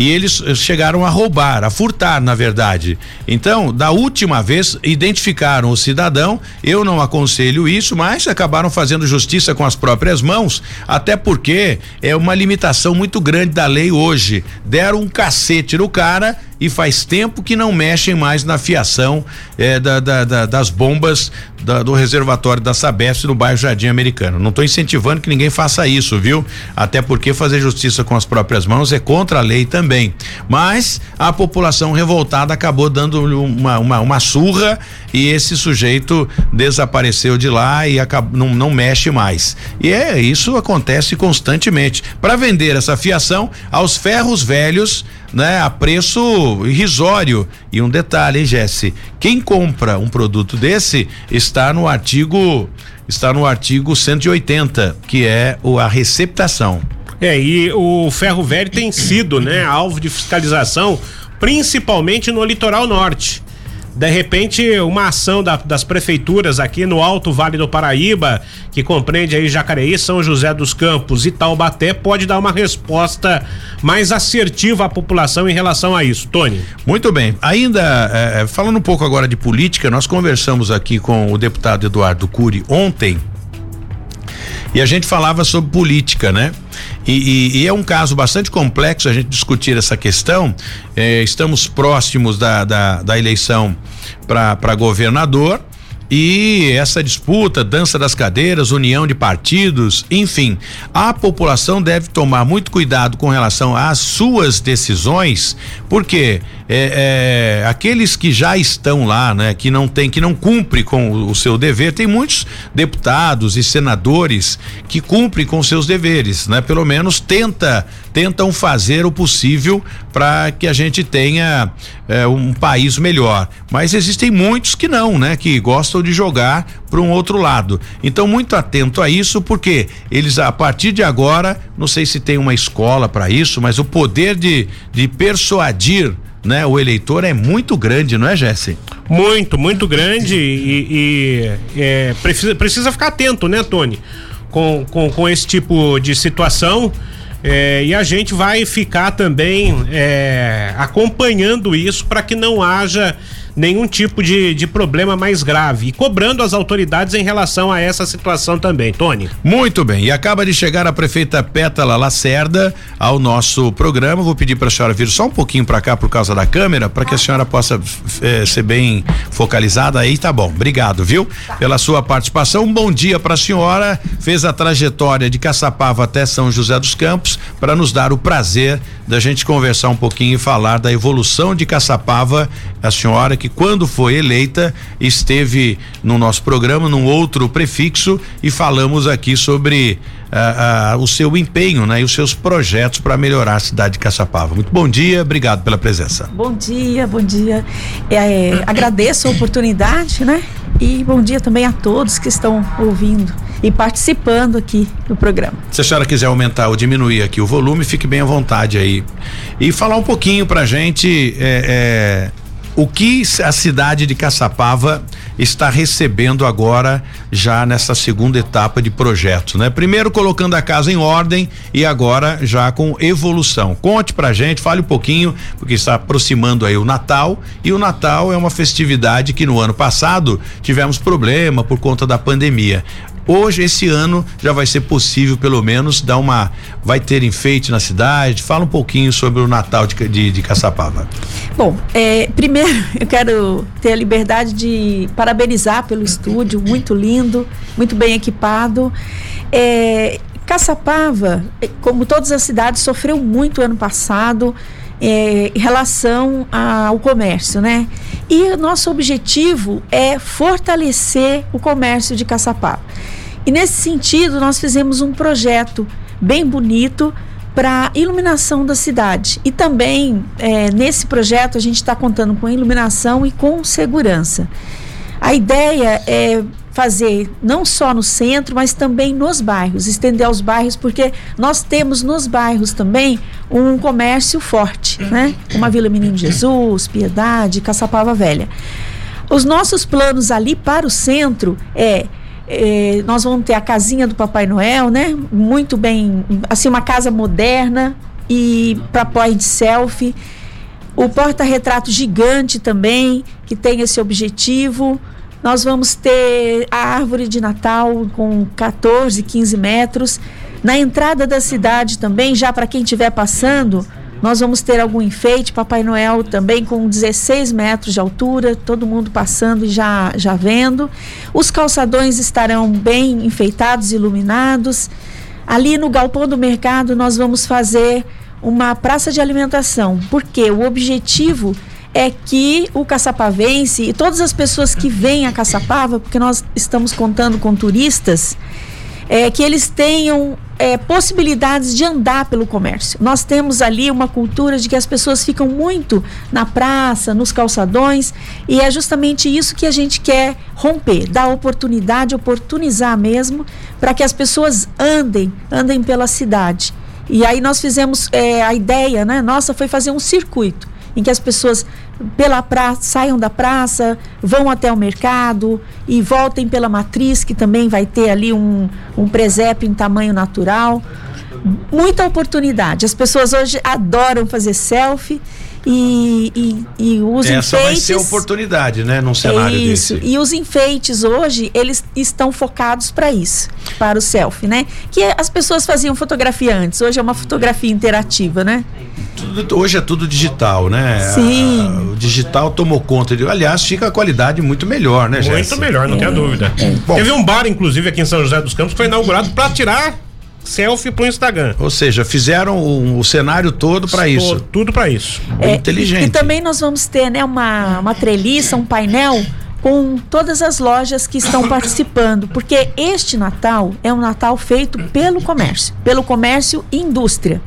e eles eh, chegaram a roubar, a furtar, na verdade. Então, da última vez, identificaram o cidadão. Eu não aconselho isso, mas acabaram fazendo justiça com as próprias mãos, até porque é uma limitação muito grande da lei hoje. Deram um cacete no cara e faz tempo que não mexem mais na fiação eh, da, da, da, das bombas do reservatório da Sabesp no bairro Jardim Americano. Não estou incentivando que ninguém faça isso, viu? Até porque fazer justiça com as próprias mãos é contra a lei também. Mas a população revoltada acabou dando uma, uma, uma surra e esse sujeito desapareceu de lá e acabou, não, não mexe mais. E é isso acontece constantemente. Para vender essa fiação aos ferros velhos né, a preço irrisório. E um detalhe, hein, Jesse? Quem compra um produto desse está no artigo está no artigo 180, que é o, a receptação. É, e o ferro velho tem sido, né, alvo de fiscalização, principalmente no litoral norte. De repente, uma ação da, das prefeituras aqui no Alto Vale do Paraíba, que compreende aí Jacareí, São José dos Campos e Taubaté, pode dar uma resposta mais assertiva à população em relação a isso. Tony. Muito bem. Ainda é, falando um pouco agora de política, nós conversamos aqui com o deputado Eduardo Cury ontem e a gente falava sobre política, né? E, e, e, é um caso bastante complexo a gente discutir essa questão. É, estamos próximos da, da, da eleição para governador e essa disputa, dança das cadeiras, união de partidos, enfim, a população deve tomar muito cuidado com relação às suas decisões, porque é, é, aqueles que já estão lá, né, que não tem, que não cumpre com o, seu dever, tem muitos deputados e senadores que cumprem com seus deveres, né? Pelo menos tenta, tentam fazer o possível para que a gente tenha é, um país melhor. Mas existem muitos que não, né? Que gostam de jogar para um outro lado. Então muito atento a isso, porque eles a partir de agora, não sei se tem uma escola para isso, mas o poder de, de persuadir né? O eleitor é muito grande, não é, Jesse? Muito, muito grande e, e é, precisa, precisa ficar atento, né, Tony? Com, com, com esse tipo de situação. É, e a gente vai ficar também é, acompanhando isso para que não haja nenhum tipo de, de problema mais grave e cobrando as autoridades em relação a essa situação também, Tony. Muito bem, e acaba de chegar a prefeita Pétala Lacerda ao nosso programa. Vou pedir para a senhora vir só um pouquinho para cá por causa da câmera, para que a senhora possa eh, ser bem focalizada aí, tá bom. Obrigado, viu? Pela sua participação. Um bom dia para a senhora. Fez a trajetória de Caçapava até São José dos Campos para nos dar o prazer da gente conversar um pouquinho e falar da evolução de Caçapava. A senhora que quando foi eleita esteve no nosso programa num outro prefixo e falamos aqui sobre uh, uh, o seu empenho, né, e os seus projetos para melhorar a cidade de Caçapava. Muito bom dia, obrigado pela presença. Bom dia, bom dia. É, é, agradeço a oportunidade, né? E bom dia também a todos que estão ouvindo e participando aqui do programa. Se a senhora quiser aumentar ou diminuir aqui o volume, fique bem à vontade aí. E falar um pouquinho pra gente é, é, o que a cidade de Caçapava está recebendo agora já nessa segunda etapa de projetos, né? Primeiro colocando a casa em ordem e agora já com evolução. Conte pra gente, fale um pouquinho, porque está aproximando aí o Natal e o Natal é uma festividade que no ano passado tivemos problema por conta da pandemia. Hoje, esse ano, já vai ser possível, pelo menos, dar uma. Vai ter enfeite na cidade. Fala um pouquinho sobre o Natal de, de, de Caçapava. Bom, é, primeiro eu quero ter a liberdade de parabenizar pelo estúdio, muito lindo, muito bem equipado. É, Caçapava, é, como todas as cidades, sofreu muito ano passado é, em relação ao comércio, né? E nosso objetivo é fortalecer o comércio de Caçapava. E nesse sentido, nós fizemos um projeto bem bonito para iluminação da cidade. E também, é, nesse projeto, a gente está contando com iluminação e com segurança. A ideia é fazer não só no centro, mas também nos bairros, estender aos bairros, porque nós temos nos bairros também um comércio forte, né? Uma Vila Menino Jesus, Piedade, Caçapava Velha. Os nossos planos ali para o centro é é, nós vamos ter a casinha do Papai Noel, né? Muito bem, assim, uma casa moderna e para point selfie. O porta-retrato gigante também, que tem esse objetivo. Nós vamos ter a árvore de Natal com 14, 15 metros. Na entrada da cidade também, já para quem estiver passando, nós vamos ter algum enfeite, Papai Noel também com 16 metros de altura, todo mundo passando e já, já vendo. Os calçadões estarão bem enfeitados, iluminados. Ali no galpão do mercado nós vamos fazer uma praça de alimentação, porque o objetivo é que o caçapavense e todas as pessoas que vêm a Caçapava, porque nós estamos contando com turistas, é, que eles tenham é, possibilidades de andar pelo comércio. Nós temos ali uma cultura de que as pessoas ficam muito na praça, nos calçadões, e é justamente isso que a gente quer romper, dar oportunidade, oportunizar mesmo, para que as pessoas andem, andem pela cidade. E aí nós fizemos é, a ideia, né? Nossa, foi fazer um circuito em que as pessoas pela praça, saiam da praça, vão até o mercado e voltem pela matriz, que também vai ter ali um, um presépio em tamanho natural. Muita oportunidade. As pessoas hoje adoram fazer selfie e, e, e os Essa enfeites. vai ser oportunidade, né? Num cenário isso. desse. E os enfeites hoje, eles estão focados para isso, para o selfie, né? Que as pessoas faziam fotografia antes, hoje é uma fotografia interativa, né? Tudo- hoje é tudo digital, né? Sim. A- o digital tomou conta. De, aliás, fica a qualidade muito melhor, né, Muito Jéssica? melhor, não tenha dúvida. Bom. Teve um bar, inclusive, aqui em São José dos Campos, que foi inaugurado para tirar selfie pro Instagram. Ou seja, fizeram o, o cenário todo para isso. Tudo para isso. Bem É, inteligente. E, e também nós vamos ter né, uma, uma treliça, um painel com todas as lojas que estão participando, porque este Natal é um Natal feito pelo comércio, pelo comércio e indústria.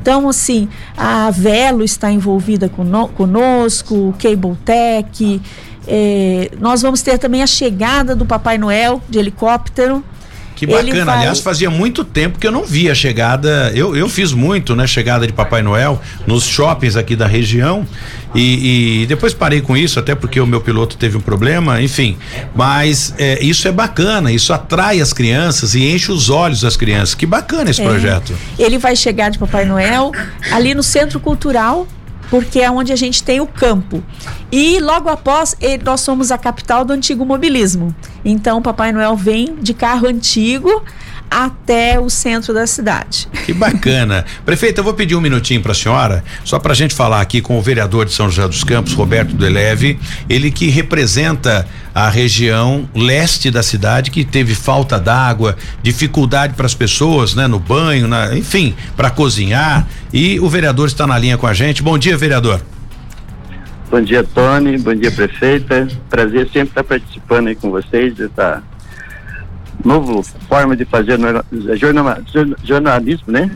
Então, assim, a Velo está envolvida cono- conosco, o Cable Tech, eh, nós vamos ter também a chegada do Papai Noel de helicóptero. Que bacana. vai- Aliás, fazia muito tempo que eu não via a chegada. Eu, eu fiz muito, né? Chegada de Papai Noel nos shoppings aqui da região. E, e depois parei com isso, até porque o meu piloto teve um problema, enfim. Mas é, isso é bacana, isso atrai as crianças e enche os olhos das crianças. Que bacana esse É. projeto. Ele vai chegar de Papai Noel ali no Centro Cultural, porque é onde a gente tem o campo. E logo após, nós somos a capital do antigo mobilismo. Então, Papai Noel vem de carro antigo até o centro da cidade. Que bacana. Prefeita, eu vou pedir um minutinho para a senhora, só para a gente falar aqui com o vereador de São José dos Campos, Roberto Deleve, ele que representa a região leste da cidade que teve falta d'água, dificuldade para as pessoas, né, no banho, na- enfim, para cozinhar. E o vereador está na linha com a gente. Bom dia, vereador. Bom dia, Tony. Bom dia, prefeita. Prazer sempre estar participando aí com vocês dessa nova forma de fazer jornal- jornalismo, né?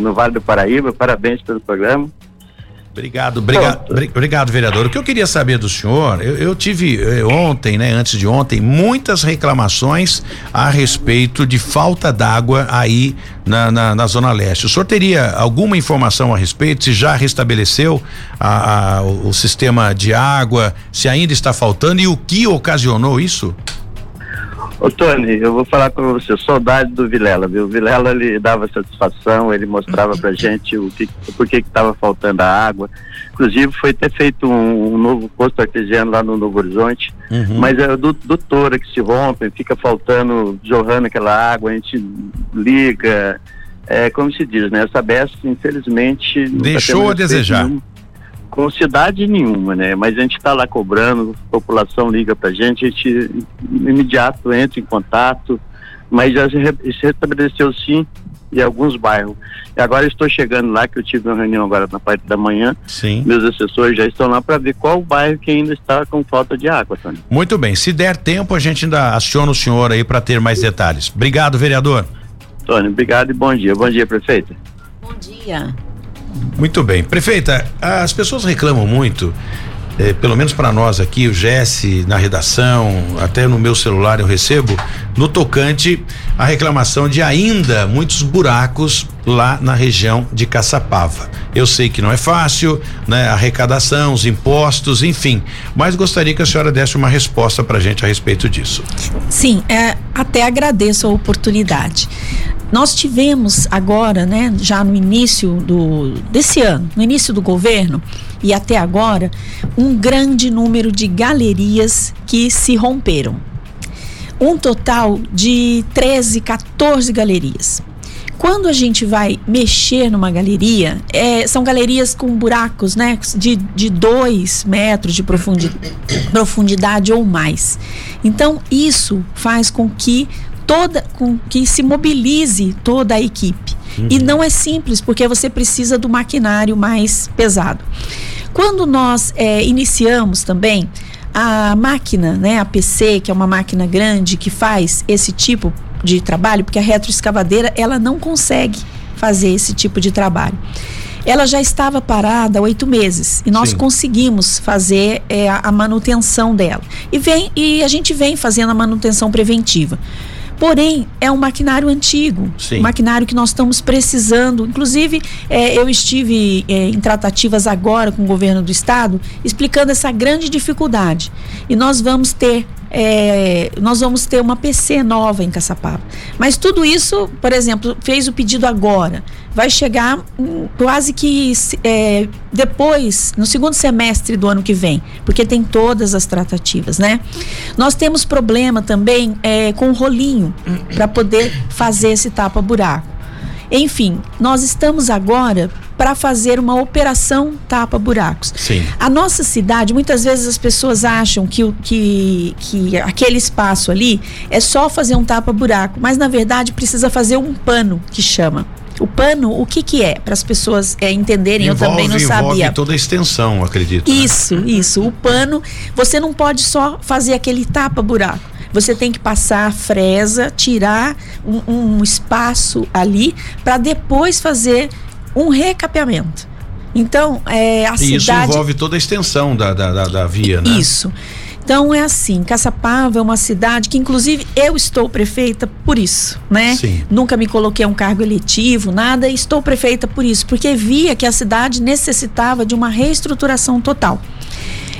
No Vale do Paraíba. Parabéns pelo programa. Obrigado, obrigado, bri- obrigado, vereador. O que eu queria saber do senhor, eu, eu tive eh, ontem, né, antes de ontem, muitas reclamações a respeito de falta d'água aí na, na, na Zona Leste. O senhor teria alguma informação a respeito? Se já restabeleceu a- a- o, o sistema de água, se ainda está faltando e o que ocasionou isso? Ô Tony, eu vou falar com você, saudade do Vilela, viu? O Vilela ele dava satisfação, ele mostrava pra gente o que, por que estava faltando a água. Inclusive foi ter feito um, um, novo posto artesiano lá no Novo Horizonte, uhum. mas é do, do Tora que se rompe, fica faltando, jorrando aquela água, a gente liga, é como se diz, né? Essa BES, infelizmente. Deixou a desejar. Nenhum com cidade nenhuma, né? Mas a gente está lá cobrando, a população liga para a gente, a gente imediato entra em contato, mas já se, restabeleceu sim em alguns bairros. E agora estou chegando lá, que eu tive uma reunião agora na parte da manhã. Sim. Meus assessores já estão lá para ver qual bairro que ainda está com falta de água, Tony. Muito bem. Se der tempo, a gente ainda aciona o senhor aí para ter mais detalhes. Obrigado, vereador. Tony, obrigado e bom dia. Bom dia, prefeita. Bom dia. Muito bem. Prefeita, as pessoas reclamam muito, eh, pelo menos para nós aqui, o Jesse na redação, até no meu celular eu recebo, no tocante a reclamação de ainda muitos buracos lá na região de Caçapava. Eu sei que não é fácil, né? Arrecadação, os impostos, enfim, mas gostaria que a senhora desse uma resposta para a gente a respeito disso. Sim, é, até agradeço a oportunidade. Nós tivemos agora, né, já no início do desse ano, no início do governo e até agora, um grande número de galerias que se romperam. Um total de 13, 14 galerias. Quando a gente vai mexer numa galeria, é, são galerias com buracos, né? De, de dois metros de profundidade, profundidade ou mais. Então, isso faz com que toda com que se mobilize toda a equipe. Uhum. E não é simples, porque você precisa do maquinário mais pesado. Quando nós é, iniciamos também a máquina, né, a PC, que é uma máquina grande que faz esse tipo de trabalho, porque a retroescavadeira ela não consegue fazer esse tipo de trabalho. Ela já estava parada há oito meses e nós Sim. conseguimos fazer é, a manutenção dela. E, vem, e a gente vem fazendo a manutenção preventiva. Porém, é um maquinário antigo, Sim. um maquinário que nós estamos precisando. Inclusive, é, eu estive é, em tratativas agora com o governo do estado, explicando essa grande dificuldade. E nós vamos ter é, nós vamos ter uma PC nova em Caçapava. Mas tudo isso, por exemplo, fez o pedido agora, vai chegar hum, quase que é, depois, no segundo semestre do ano que vem, porque tem todas as tratativas, né? Nós temos problema também é, com o rolinho para poder fazer esse tapa-buraco. Enfim, nós estamos agora para fazer uma operação tapa-buracos. Sim. A nossa cidade, muitas vezes as pessoas acham que, que, que aquele espaço ali é só fazer um tapa-buraco, mas na verdade precisa fazer um pano, que chama. O pano, o que que é? Para as pessoas é, entenderem, envolve, eu também não sabia. toda a extensão, acredito. Né? Isso, né? isso. O pano, você não pode só fazer aquele tapa-buraco você tem que passar a fresa, tirar um, um espaço ali para depois fazer um recapeamento. Então, é, a e cidade... Isso envolve toda a extensão da, da, da, da via, né? Isso. Então é assim, Caçapava é uma cidade que inclusive eu estou prefeita por isso, né? Sim. Nunca me coloquei a um cargo eletivo, nada, estou prefeita por isso, porque via que a cidade necessitava de uma reestruturação total.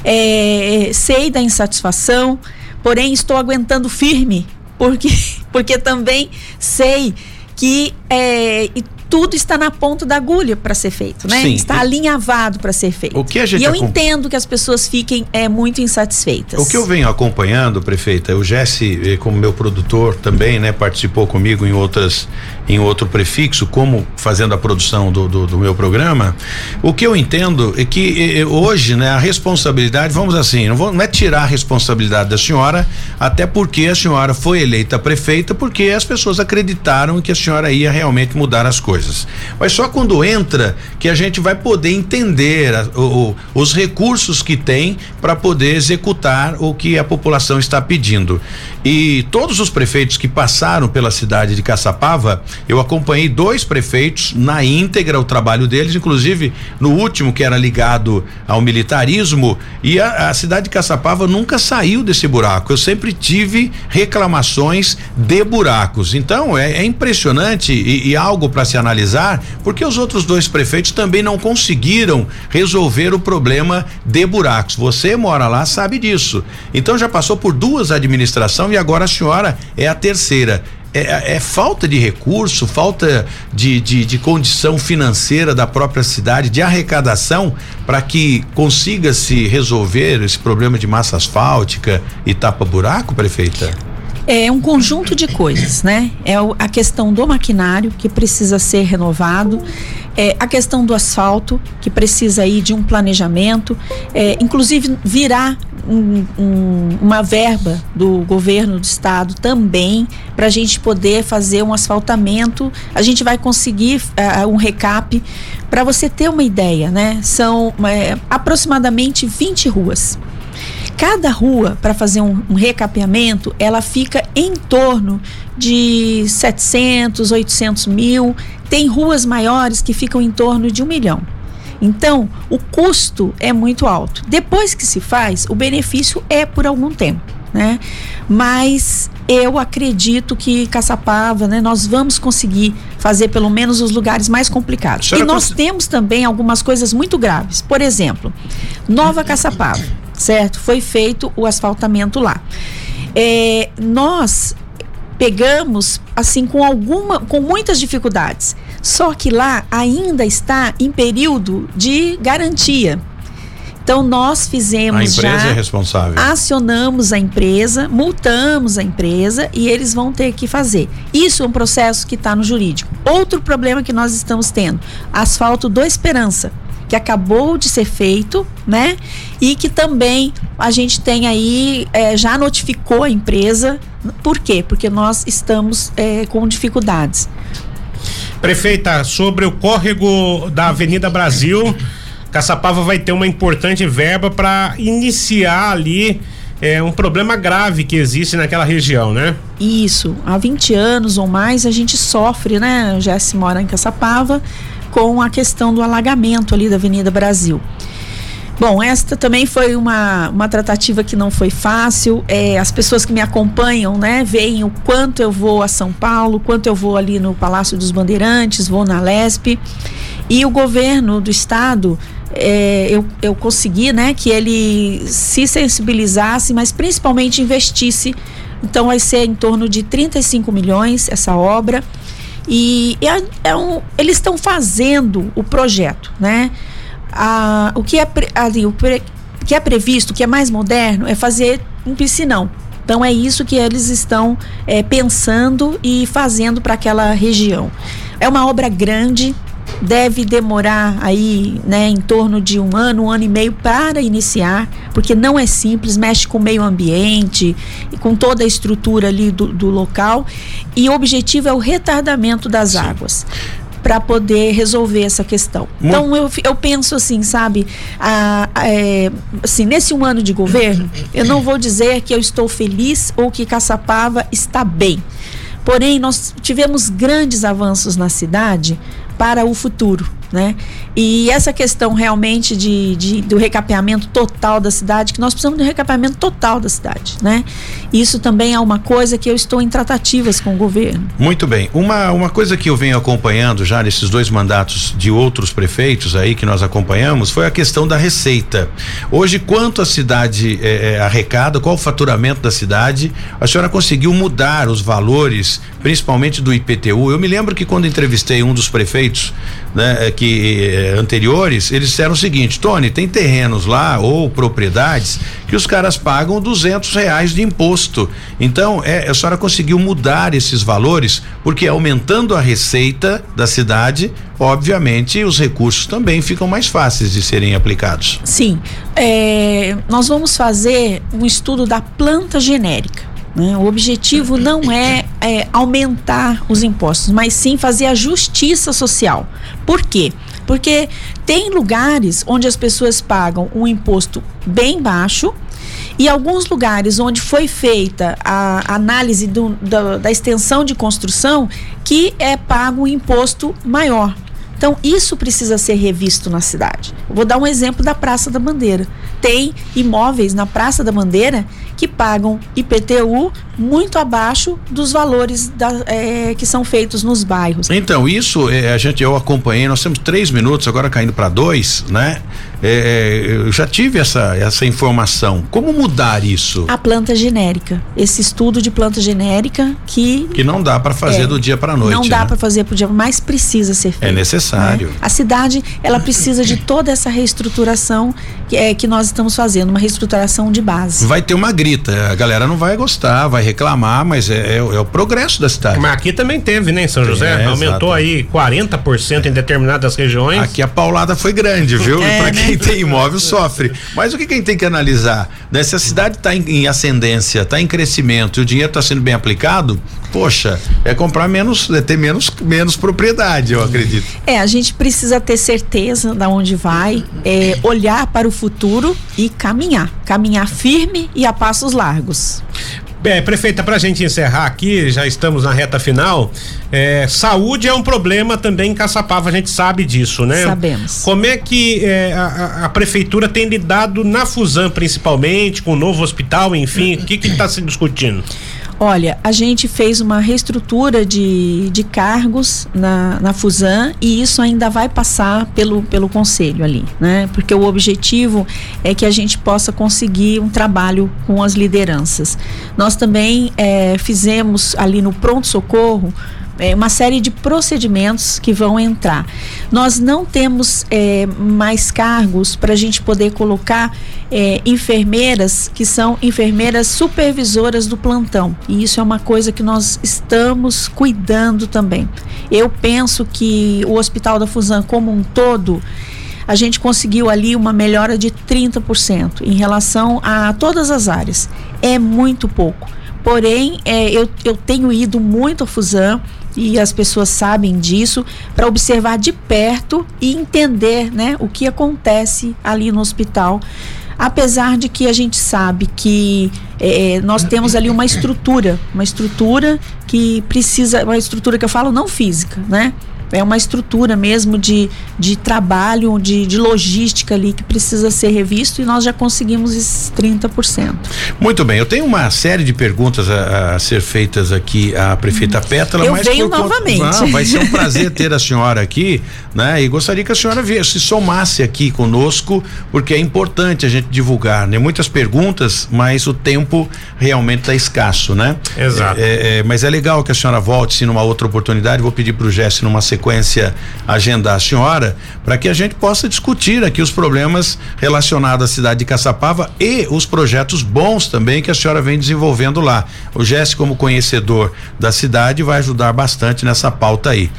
É, sei da insatisfação, porém estou aguentando firme, porque, porque também sei que é, tudo está na ponta da agulha para ser feito, né? Sim. Está alinhavado para ser feito. O que a gente e eu entendo que as pessoas fiquem é, muito insatisfeitas. O que eu venho acompanhando, prefeita, o Jesse, eh, como meu produtor também, né, participou comigo em outras em outro prefixo, como fazendo a produção do, do, do meu programa. O que eu entendo é que eh, hoje, né, a responsabilidade, vamos assim, não, vou, não é tirar a responsabilidade da senhora, até porque a senhora foi eleita prefeita, porque as pessoas acreditaram que a senhora ia realmente mudar as coisas. Mas só quando entra que a gente vai poder entender a, o, os recursos que tem para poder executar o que a população está pedindo. E todos os prefeitos que passaram pela cidade de Caçapava Eu acompanhei dois prefeitos na íntegra o trabalho deles, inclusive no último que era ligado ao militarismo e a, a cidade de Caçapava nunca saiu desse buraco. Eu sempre tive reclamações de buracos. Então é, é impressionante e, e algo para se analisar, porque os outros dois prefeitos também não conseguiram resolver o problema de buracos. Você mora lá, sabe disso. Então já passou por duas administrações e agora a senhora é a terceira. É, é, é, falta de recurso, falta de, de, de, condição financeira da própria cidade, de arrecadação, para que consiga se resolver esse problema de massa asfáltica e tapa-buraco, prefeita? É um conjunto de coisas, né? É a questão do maquinário que precisa ser renovado, é a questão do asfalto que precisa aí de um planejamento, é, inclusive virá um, um, uma verba do governo do estado também para a gente poder fazer um asfaltamento. A gente vai conseguir uh, um recap para você ter uma ideia, né? São é, aproximadamente 20 ruas. Cada rua, para fazer um, um, recapeamento, ela fica em torno de 700, 800 mil. Tem ruas maiores que ficam em torno de um milhão. Então, o custo é muito alto. Depois que se faz, o benefício é por algum tempo, né? Mas eu acredito que Caçapava, né, nós vamos conseguir fazer pelo menos os lugares mais complicados. E nós temos também algumas coisas muito graves. Por exemplo, Nova Caçapava certo? Foi feito o asfaltamento lá. É, nós pegamos assim com alguma com muitas dificuldades. Só que lá ainda está em período de garantia. Então nós fizemos a empresa já, é responsável. acionamos a empresa, multamos a empresa e eles vão ter que fazer. Isso é um processo que está no jurídico. Outro problema que nós estamos tendo, asfalto do Esperança que acabou de ser feito, né? E que também a gente tem aí, é, já notificou a empresa. Por quê? Porque nós estamos é, com dificuldades. Prefeita, sobre o córrego da Avenida Brasil, Caçapava vai ter uma importante verba para iniciar ali é um problema grave que existe naquela região, né? Isso. Há 20 anos ou mais a gente sofre, né? Jesse mora em Caçapava com a questão do alagamento ali da Avenida Brasil. Bom, esta também foi uma, uma tratativa que não foi fácil. É, as pessoas que me acompanham, né, veem o quanto eu vou a São Paulo, quanto eu vou ali no Palácio dos Bandeirantes, vou na Lesp. E o governo do estado, é, eu, eu consegui, né, que ele se sensibilizasse, mas principalmente investisse. Então vai ser em torno de 35 milhões essa obra. E é, é um, eles estão fazendo o projeto, né? O que é ali, o pre, que é previsto, o que é mais moderno, é fazer um piscinão. Então é isso que eles estão é, pensando e fazendo para aquela região. É uma obra grande, deve demorar aí, né, em torno de um ano, um ano e meio para iniciar, porque não é simples, mexe com o meio ambiente e com toda a estrutura ali do, do local. E o objetivo é o retardamento das Sim. águas para poder resolver essa questão. Muito. Então eu, eu penso assim, sabe, a, a, é, assim, nesse um ano de governo, eu não vou dizer que eu estou feliz ou que Caçapava está bem. Porém, nós tivemos grandes avanços na cidade para o futuro. Né? E essa questão realmente de, de, do recapeamento total da cidade, que nós precisamos de um recapeamento total da cidade, né? Isso também é uma coisa que eu estou em tratativas com o governo. Muito bem. Uma, uma coisa que eu venho acompanhando já nesses dois mandatos de outros prefeitos aí que nós acompanhamos foi a questão da receita. Hoje, quanto a cidade é, é, arrecada, qual o faturamento da cidade? A senhora conseguiu mudar os valores, principalmente do IPTU? Eu me lembro que quando entrevistei um dos prefeitos, né, que eh, anteriores, eles disseram o seguinte: Tony, tem terrenos lá ou propriedades que os caras pagam duzentos reais de imposto. Então, é, a senhora conseguiu mudar esses valores, porque aumentando a receita da cidade, obviamente os recursos também ficam mais fáceis de serem aplicados. Sim. É, nós vamos fazer um estudo da planta genérica. Né? O objetivo não é, é, aumentar os impostos, mas sim fazer a justiça social. Por quê? Porque tem lugares onde as pessoas pagam um imposto bem baixo E alguns lugares onde foi feita a análise do, da, da extensão de construção, que é pago um imposto maior. Então, isso precisa ser revisto na cidade. Vou dar um exemplo da Praça da Bandeira. Tem imóveis na Praça da Bandeira que pagam IPTU muito abaixo dos valores da, é, que são feitos nos bairros. Então, isso é, a gente eu acompanhei, nós temos três minutos, agora caindo para dois, né? É, é, eu já tive essa, essa informação. Como mudar isso? A planta genérica. Esse estudo de planta genérica que. Que não dá para fazer é, do dia para noite. Não dá né? para fazer pro dia, mas precisa ser feito. É necessário. Né? A cidade, ela precisa de toda essa reestruturação que, é, que nós estamos fazendo, uma reestruturação de base. Vai ter uma grita, a galera não vai gostar, vai reclamar, mas é, é, é o progresso da cidade. Mas aqui também teve, né, em São José? Aumentou aí 40% em determinadas regiões. Aqui a paulada foi grande, viu? É, para né? quem tem imóvel sofre. Mas o que, que a gente tem que analisar? Né? Se a cidade está em, em, ascendência, está em crescimento e o dinheiro está sendo bem aplicado, poxa, é comprar menos, é ter menos, menos propriedade, eu acredito. É, a gente precisa ter certeza da onde vai, é, olhar para o futuro e caminhar. Caminhar firme e a passos largos. É, prefeita, para a gente encerrar aqui, já estamos na reta final. É, saúde é um problema também em Caçapava, a gente sabe disso, né? Sabemos. Como é que é, a, a, prefeitura tem lidado na Fusan, principalmente, com o novo hospital, enfim, o que está se discutindo? Olha, a gente fez uma reestrutura de, de cargos na, na Fusan e isso ainda vai passar pelo, pelo conselho ali, né? Porque o objetivo é que a gente possa conseguir um trabalho com as lideranças. Nós também é, fizemos ali no pronto-socorro é, uma série de procedimentos que vão entrar. Nós não temos é, mais cargos para a gente poder colocar é, enfermeiras que são enfermeiras supervisoras do plantão. E isso é uma coisa que nós estamos cuidando também. Eu penso que o Hospital da Fusan, como um todo, a gente conseguiu ali uma melhora de 30% em relação a todas as áreas. É muito pouco. Porém, é, eu, eu tenho ido muito a Fusan e as pessoas sabem disso para observar de perto e entender né, o que acontece ali no hospital. Apesar de que a gente sabe que é, nós temos ali uma estrutura, uma estrutura que precisa, uma estrutura que eu falo não física, né? É uma estrutura mesmo de, de trabalho, de, de logística ali que precisa ser revisto e nós já conseguimos esses 30%. Muito bem, eu tenho uma série de perguntas a, a ser feitas aqui à prefeita Pétala, eu mas venho novamente. Conta, vai ser um prazer ter a senhora aqui, né? E gostaria que a senhora viesse, se somasse aqui conosco, porque é importante a gente divulgar, né? Muitas perguntas, mas o tempo realmente está escasso, né? Exato. É, é, mas é legal que a senhora volte, se numa outra oportunidade, vou pedir para o Jesse numa sequência sequência agendar a senhora para que a gente possa discutir aqui os problemas relacionados à cidade de Caçapava e os projetos bons também que a senhora vem desenvolvendo lá. O Jesse, como conhecedor da cidade, vai ajudar bastante nessa pauta aí.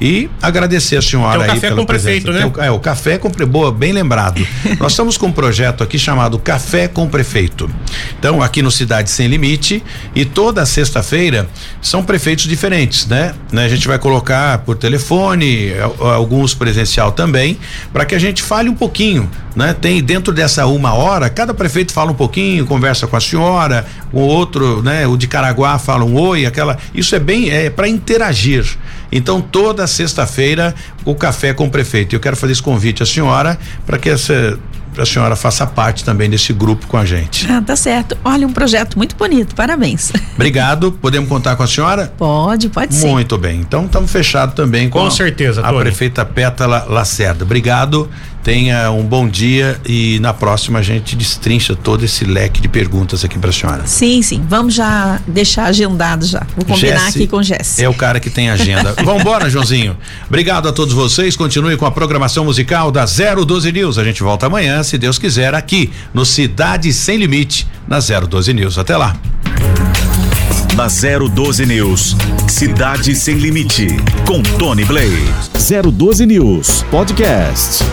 E agradecer a senhora é aí pela com presença. prefeito, né? É o, é, o café com boa, bem lembrado. Nós estamos com um projeto aqui chamado Café com Prefeito. Então, aqui no Cidade Sem Limite e toda sexta-feira são prefeitos diferentes, né? né? A gente vai colocar por telefone, alguns presencial também, para que a gente fale um pouquinho, né? Tem dentro dessa uma hora, cada prefeito fala um pouquinho, conversa com a senhora, o outro, né? O de Caraguá fala um oi, aquela, isso é bem é para interagir. Então, toda sexta-feira, o café com o prefeito. Eu quero fazer esse convite à senhora para que essa a senhora faça parte também desse grupo com a gente. Ah, tá certo. Olha, um projeto muito bonito, parabéns. Obrigado. Podemos contar com a senhora? Pode, pode sim. Muito bem. Então estamos fechados também com, com certeza, a, a prefeita Pétala Lacerda. Obrigado. Tenha um bom dia e na próxima a gente destrincha todo esse leque de perguntas aqui para a senhora. Sim, sim. Vamos já deixar agendado já. Vou combinar Jesse aqui com o Jesse. É o cara que tem agenda. Vamos embora, Joãozinho. Obrigado a todos vocês. Continue com a programação musical da 012 News. A gente volta amanhã, se Deus quiser, aqui no Cidade Sem Limite, na 012 News. Até lá. Na 012 News, Cidade Sem Limite, com Tony Blade. 012 News Podcast.